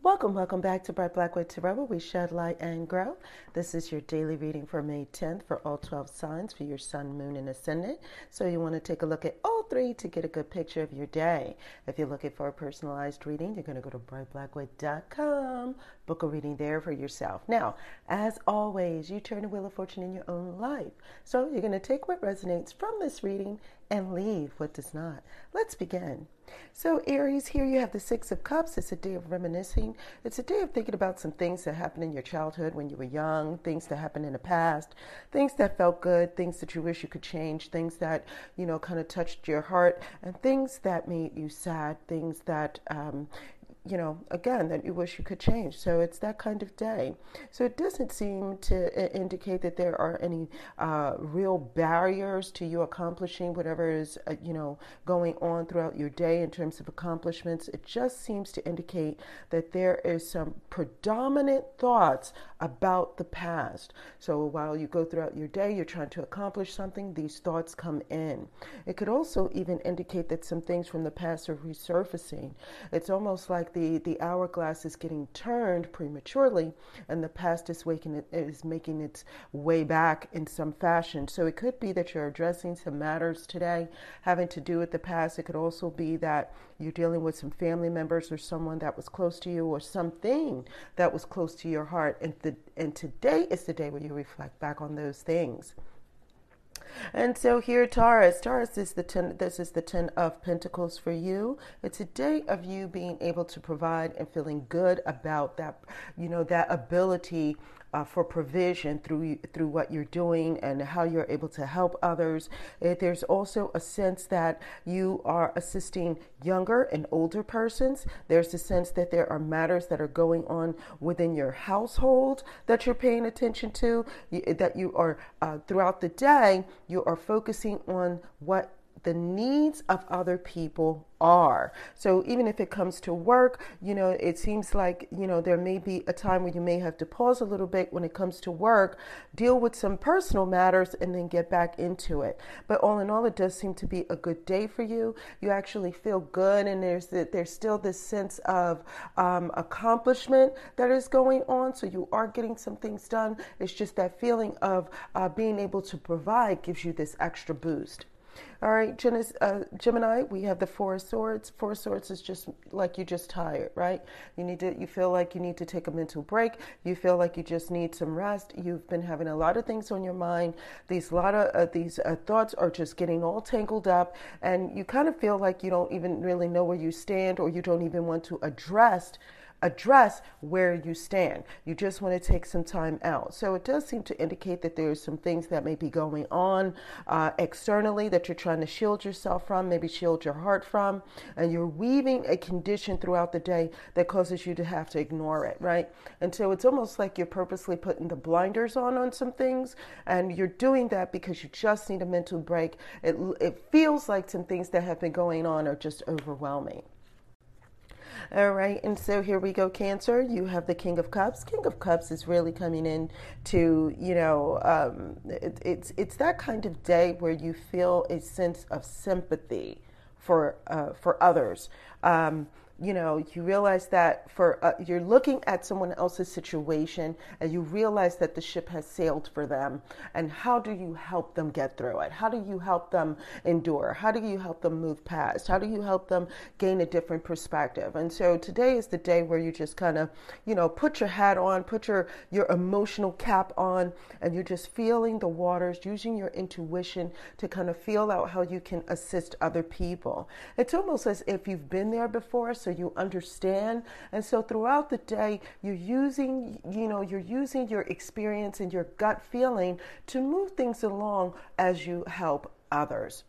Welcome, welcome back to Bright Black with Tarot, where we shed light and grow. This is your daily reading for May 10th for all 12 signs for your sun, moon, and ascendant. So you want to take a look at all three to get a good picture of your day. If you're looking for a personalized reading, you're going to go to brightblackwood.com, book a reading there for yourself. Now, as always, you turn the wheel of fortune in your own life. So you're going to take what resonates from this reading and leave what does not. Let's begin. So, Aries, here you have the Six of Cups. It's a day of reminiscing. It's a day of thinking about some things that happened in your childhood when you were young, things that happened in the past, things that felt good, things that you wish you could change, things that, you know, kind of touched your heart, and things that made you sad, things that, um, you know, again, that you wish you could change. So it's that kind of day. So it doesn't seem to indicate that there are any uh, real barriers to you accomplishing whatever is, uh, you know, going on throughout your day in terms of accomplishments. It just seems to indicate that there is some predominant thoughts about the past. So while you go throughout your day, you're trying to accomplish something, these thoughts come in. It could also even indicate that some things from the past are resurfacing. It's almost like the, the hourglass is getting turned prematurely and the past is waking it is making its way back in some fashion. So it could be that you're addressing some matters today having to do with the past. It could also be that you're dealing with some family members or someone that was close to you or something that was close to your heart. And, the, and today is the day where you reflect back on those things. And so here, Taurus, Taurus is the ten. This is the ten of Pentacles for you. It's a day of you being able to provide and feeling good about that. You know that ability uh, for provision through through what you're doing and how you're able to help others. Uh, there's also a sense that you are assisting younger and older persons. There's a sense that there are matters that are going on within your household that you're paying attention to. That you are uh, throughout the day, you are focusing on what the needs of other people are. So even if it comes to work, you know, it seems like, you know, there may be a time where you may have to pause a little bit when it comes to work, deal with some personal matters and then get back into it. But all in all, it does seem to be a good day for you. You actually feel good and there's the, there's still this sense of um, accomplishment that is going on. So you are getting some things done. It's just that feeling of uh, being able to provide gives you this extra boost. All right, uh, Gemini, we have the Four of Swords. Four of Swords is just like you're just tired, right? You need to, you feel like you need to take a mental break. You feel like you just need some rest. You've been having a lot of things on your mind. These lot of uh, these uh, thoughts are just getting all tangled up, and you kind of feel like you don't even really know where you stand, or you don't even want to address address where you stand. You just want to take some time out. So it does seem to indicate that there's some things that may be going on uh, externally that you're trying to shield yourself from, maybe shield your heart from, and you're weaving a condition throughout the day that causes you to have to ignore it, right? And so it's almost like you're purposely putting the blinders on on some things, and you're doing that because you just need a mental break. It, it feels like some things that have been going on are just overwhelming. All right, and so here we go, Cancer. You have the King of Cups. King of Cups is really coming in to, you know, um, it, it's it's that kind of day where you feel a sense of sympathy for uh, for others. Um, you know, you realize that for uh, you're looking at someone else's situation and you realize that the ship has sailed for them. And how do you help them get through it? How do you help them endure? How do you help them move past? How do you help them gain a different perspective? And so today is the day where you just kind of, you know, put your hat on, put your your emotional cap on, and you're just feeling the waters, using your intuition to kind of feel out how you can assist other people. It's almost as if you've been there before. So so you understand. And so throughout the day, you're using, you know, you're using your experience and your gut feeling to move things along as you help others.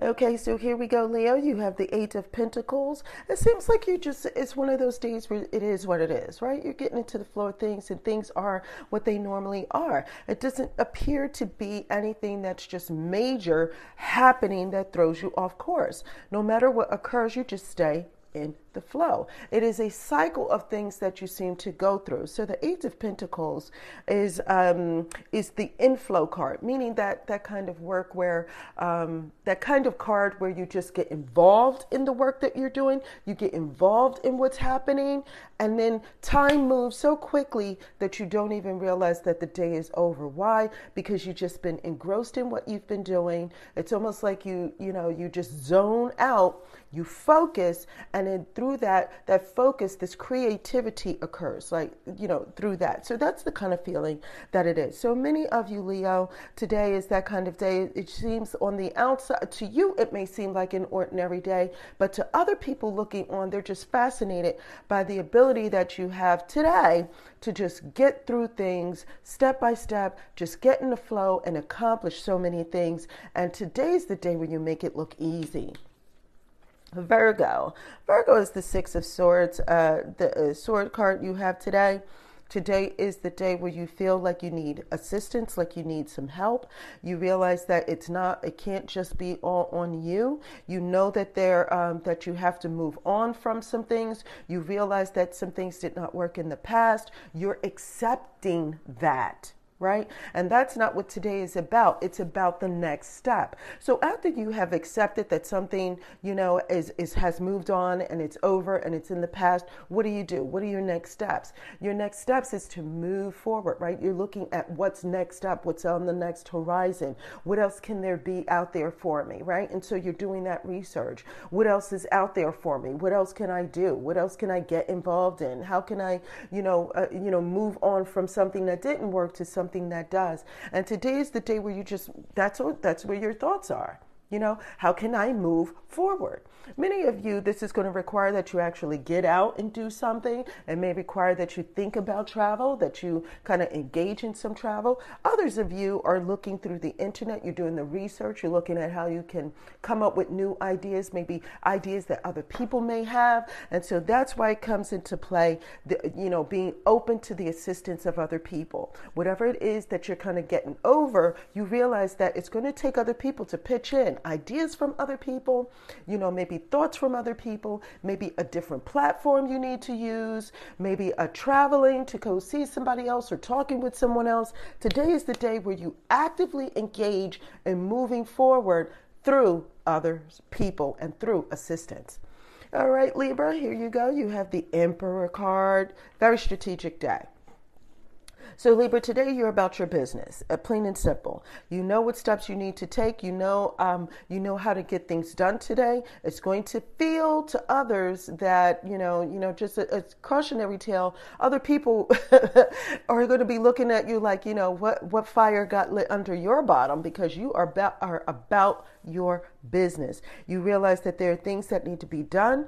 Okay, so here we go, Leo. You have the Eight of Pentacles. It seems like you just, it's one of those days where it is what it is, right? You're getting into the flow of things and things are what they normally are. It doesn't appear to be anything that's just major happening that throws you off course. No matter what occurs, you just stay in the flow. It is a cycle of things that you seem to go through. So the Eight of Pentacles is um, is the inflow card, meaning that that kind of work where um, that kind of card where you just get involved in the work that you're doing, you get involved in what's happening, and then time moves so quickly that you don't even realize that the day is over. Why? Because you've just been engrossed in what you've been doing. It's almost like you you know you just zone out you focus and then through that that focus this creativity occurs like you know through that. So that's the kind of feeling that it is. So many of you leo today is that kind of day. It seems on the outside to you it may seem like an ordinary day but to other people looking on they're just fascinated by the ability that you have today to just get through things step by step just get in the flow and accomplish so many things. And today's the day when you make it look easy Virgo. Virgo is the Six of Swords, uh, the uh, sword card you have today. Today is the day where you feel like you need assistance, like you need some help. You realize that it's not, it can't just be all on you. You know that there, um, that you have to move on from some things. You realize that some things did not work in the past. You're accepting that right? And that's not what today is about. It's about the next step. So after you have accepted that something, you know, is, is has moved on and it's over and it's in the past, what do you do? What are your next steps? Your next steps is to move forward, right? You're looking at what's next up, what's on the next horizon. What else can there be out there for me, right? And so you're doing that research. What else is out there for me? What else can I do? What else can I get involved in? How can I, you know, uh, you know, move on from something that didn't work to something something that does. And today is the day where you just that's what that's where your thoughts are. You know, how can I move forward? Many of you, this is going to require that you actually get out and do something. It may require that you think about travel, that you kind of engage in some travel. Others of you are looking through the internet, you're doing the research, you're looking at how you can come up with new ideas, maybe ideas that other people may have. And so that's why it comes into play, the, you know, being open to the assistance of other people. Whatever it is that you're kind of getting over, you realize that it's going to take other people to pitch in ideas from other people, you know, maybe thoughts from other people, maybe a different platform you need to use, maybe a traveling to go see somebody else or talking with someone else. Today is the day where you actively engage in moving forward through other people and through assistance. All right, Libra, here you go. You have the Emperor card. Very strategic day. So, Libra, today you're about your business, uh, plain and simple. You know what steps you need to take. You know, um, you know how to get things done today. It's going to feel to others that you know, you know, just a, a cautionary tale. Other people are going to be looking at you like, you know, what what fire got lit under your bottom because you are about are about your business. You realize that there are things that need to be done.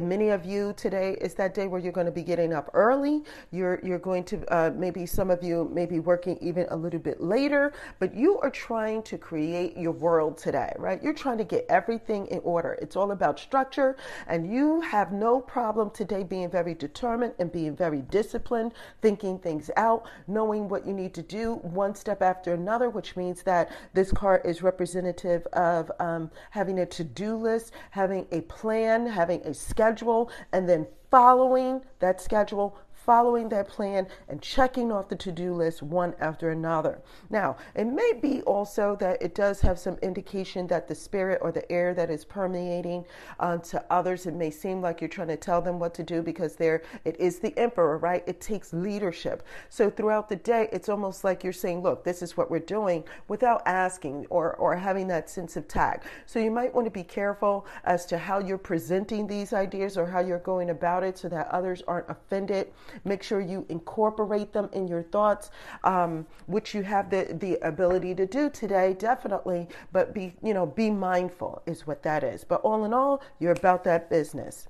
Many of you today is that day where you're going to be getting up early. You're you're going to uh, maybe some of you may be working even a little bit later, but you are trying to create your world today, right? You're trying to get everything in order. It's all about structure, and you have no problem today being very determined and being very disciplined, thinking things out, knowing what you need to do one step after another, which means that this card is representative of um, having a to do list, having a plan, having a schedule, and then following that schedule following that plan and checking off the to do list one after another. Now, it may be also that it does have some indication that the spirit or the air that is permeating uh, to others, it may seem like you're trying to tell them what to do because there it is the emperor, right? It takes leadership. So throughout the day, it's almost like you're saying, look, this is what we're doing without asking or, or having that sense of tact. So you might want to be careful as to how you're presenting these ideas or how you're going about it so that others aren't offended Make sure you incorporate them in your thoughts, um, which you have the, the ability to do today, definitely. But be, you know, be mindful is what that is. But all in all, you're about that business.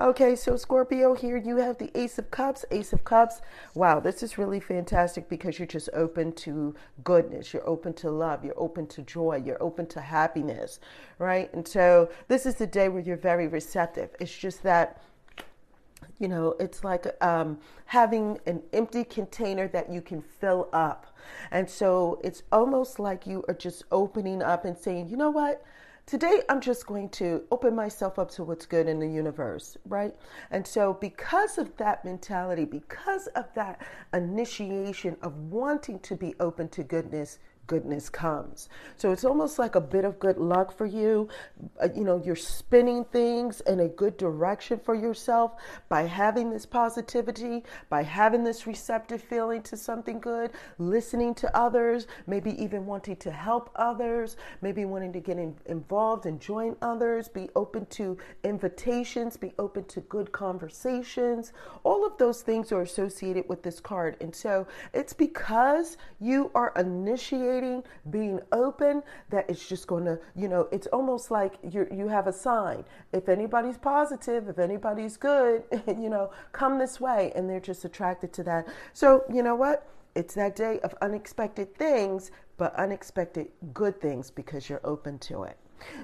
Okay, so Scorpio, here you have the Ace of Cups. Ace of Cups. Wow, this is really fantastic because you're just open to goodness. You're open to love. You're open to joy. You're open to happiness, right? And so this is the day where you're very receptive. It's just that you know, it's like um, having an empty container that you can fill up. And so it's almost like you are just opening up and saying, you know what? today I'm just going to open myself up to what's good in the universe, right? And so, because of that mentality, because of that initiation of wanting to be open to goodness, goodness comes. So it's almost like a bit of good luck for you. Uh, you know, you're spinning things in a good direction for yourself by having this positivity, by having this receptive feeling to something good, listening to others, maybe even wanting to help others, maybe wanting to get in, involved and join others, be open to invitations, be open to good conversations. All of those things are associated with this card. And so it's because you are initiating being open, that it's just going to, you know, it's almost like you you have a sign. If anybody's positive, if anybody's good, you know, come this way, and they're just attracted to that. So you know what? It's that day of unexpected things, but unexpected good things because you're open to it.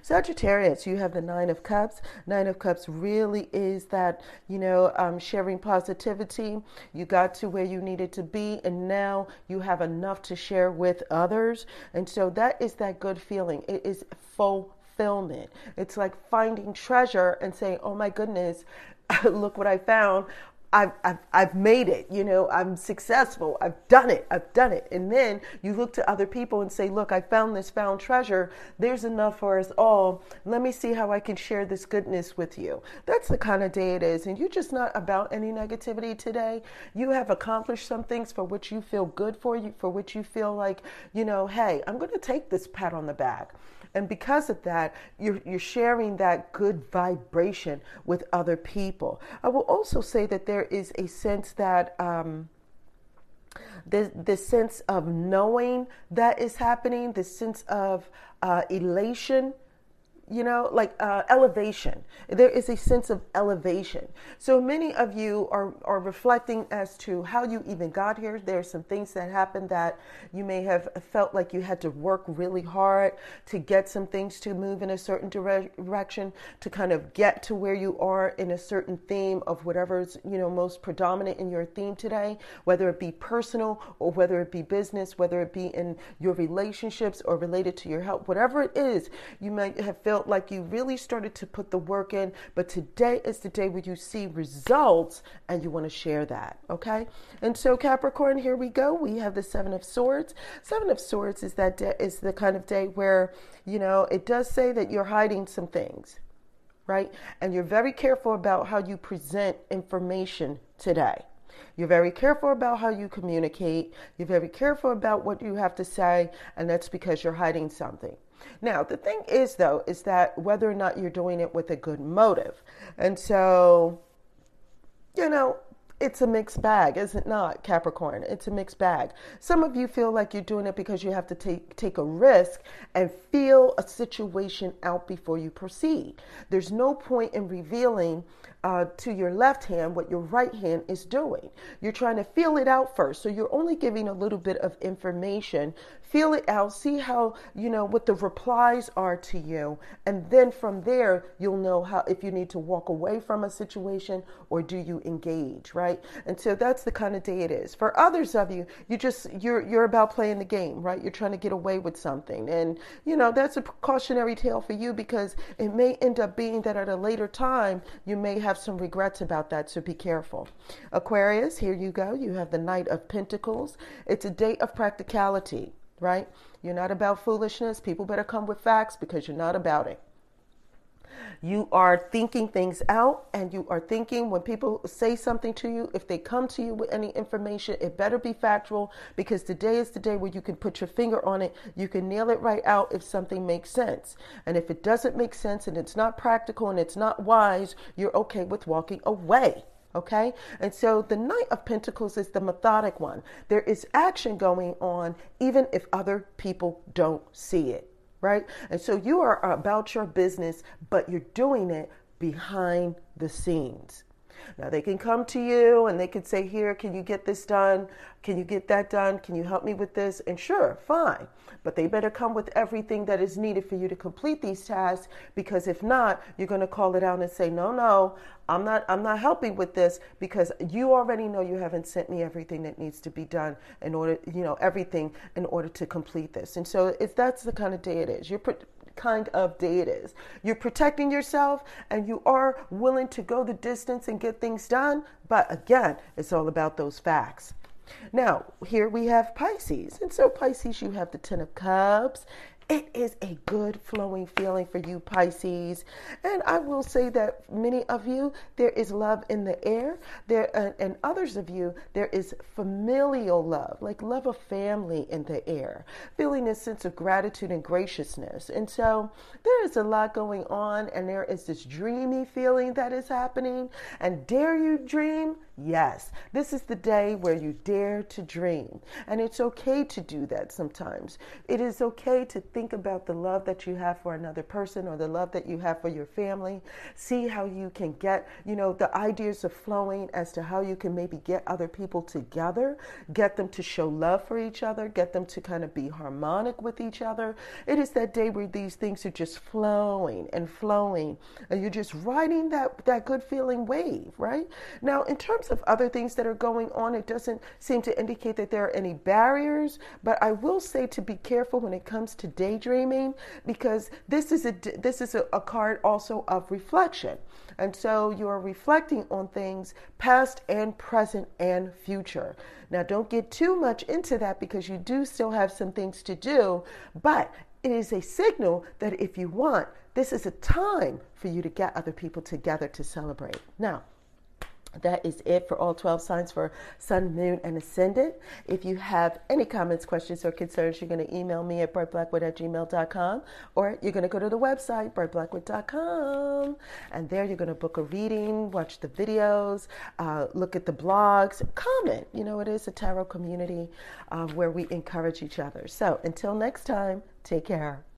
Sagittarius, you have the Nine of Cups. Nine of Cups really is that, you know, um, sharing positivity. You got to where you needed to be, and now you have enough to share with others. And so that is that good feeling. It is fulfillment. It's like finding treasure and saying, oh my goodness, look what I found. I've, I've, I've made it, you know, I'm successful, I've done it, I've done it. And then you look to other people and say, look, I found this found treasure. There's enough for us all. Let me see how I can share this goodness with you. That's the kind of day it is. And you're just not about any negativity today. You have accomplished some things for which you feel good for you, for which you feel like, you know, hey, I'm going to take this pat on the back. And because of that, you're, you're sharing that good vibration with other people. I will also say that there is a sense that, um, this, sense of knowing that is happening, this sense of uh, elation you know, like uh, elevation. There is a sense of elevation. So many of you are, are reflecting as to how you even got here. There are some things that happened that you may have felt like you had to work really hard to get some things to move in a certain direction, to kind of get to where you are in a certain theme of whatever's, you know, most predominant in your theme today, whether it be personal or whether it be business, whether it be in your relationships or related to your health, whatever it is, you might have felt felt like you really started to put the work in, but today is the day where you see results and you want to share that. Okay. And so, Capricorn, here we go. We have the Seven of Swords. Seven of Swords is that day, is the kind of day where, you know, it does say that you're hiding some things, right? And you're very careful about how you present information today. You're very careful about how you communicate. You're very careful about what you have to say, and that's because you're hiding something. Now, the thing is, though, is that whether or not you're doing it with a good motive. And so, you know, it's a mixed bag, is it not, Capricorn? It's a mixed bag. Some of you feel like you're doing it because you have to take take a risk and feel a situation out before you proceed. There's no point in revealing uh, to your left hand what your right hand is doing. You're trying to feel it out first. So you're only giving a little bit of information. Feel it out, see how, you know, what the replies are to you. And then from there, you'll know how, if you need to walk away from a situation or do you engage, right? And so that's the kind of day it is. For others of you, you just, you're, you're about playing the game, right? You're trying to get away with something. And, you know, that's a precautionary tale for you because it may end up being that at a later time, you may have have some regrets about that, so be careful. Aquarius, here you go. You have the Knight of Pentacles. It's a day of practicality, right? You're not about foolishness. People better come with facts because you're not about it. You are thinking things out and you are thinking when people say something to you, if they come to you with any information, it better be factual because today is the day where you can put your finger on it. You can nail it right out if something makes sense. And if it doesn't make sense and it's not practical and it's not wise, you're okay with walking away. Okay? And so the Knight of Pentacles is the methodic one. There is action going on even if other people don't see it right? And so you are about your business, but you're doing it behind the scenes. Now they can come to you and they can say, Here, can you get this done? Can you get that done? Can you help me with this? And sure, fine. But they better come with everything that is needed for you to complete these tasks because if not, you're going to call it out and say, No, no, I'm not I'm not helping with this because you already know you haven't sent me everything that needs to be done in order, you know, everything in order to complete this. And so if that's the kind of day it is. You're kind of day it is. You're protecting yourself and you are willing to go the distance and get things done. But again, it's all about those facts. Now, here we have Pisces. And so, Pisces, you have the Ten of Cups it is a good flowing feeling for you, Pisces. And I will say that many of you, there is love in the air. There uh, and others of you, there is familial love, like love of family in the air, feeling a sense of gratitude and graciousness. And so there is a lot going on, and there is this dreamy feeling that is happening. And dare you dream? Yes, this is the day where you dare to dream. And it's okay to do that sometimes. It is okay to think about the love that you have for another person or the love that you have for your family. See how you can get, you know, the ideas are flowing as to how you can maybe get other people together, get them to show love for each other, get them to kind of be harmonic with each other. It is that day where these things are just flowing and flowing, and you're just riding that, that good feeling wave, right? Now, in terms of other things that are going on, it doesn't seem to indicate that there are any barriers. But I will say to be careful when it comes to daydreaming because this is a this is a, a card also of reflection, and so you are reflecting on things past and present and future. Now, don't get too much into that because you do still have some things to do, but it is a signal that if you want, this is a time for you to get other people together to celebrate. Now, that is it for all 12 signs for Sun, Moon, and Ascendant. If you have any comments, questions, or concerns, you're going to email me at brightblackwood at gmail.com or you're going to go to the website, brightblackwood.com. And there you're going to book a reading, watch the videos, uh, look at the blogs, comment. You know, it is a tarot community uh, where we encourage each other. So until next time, take care.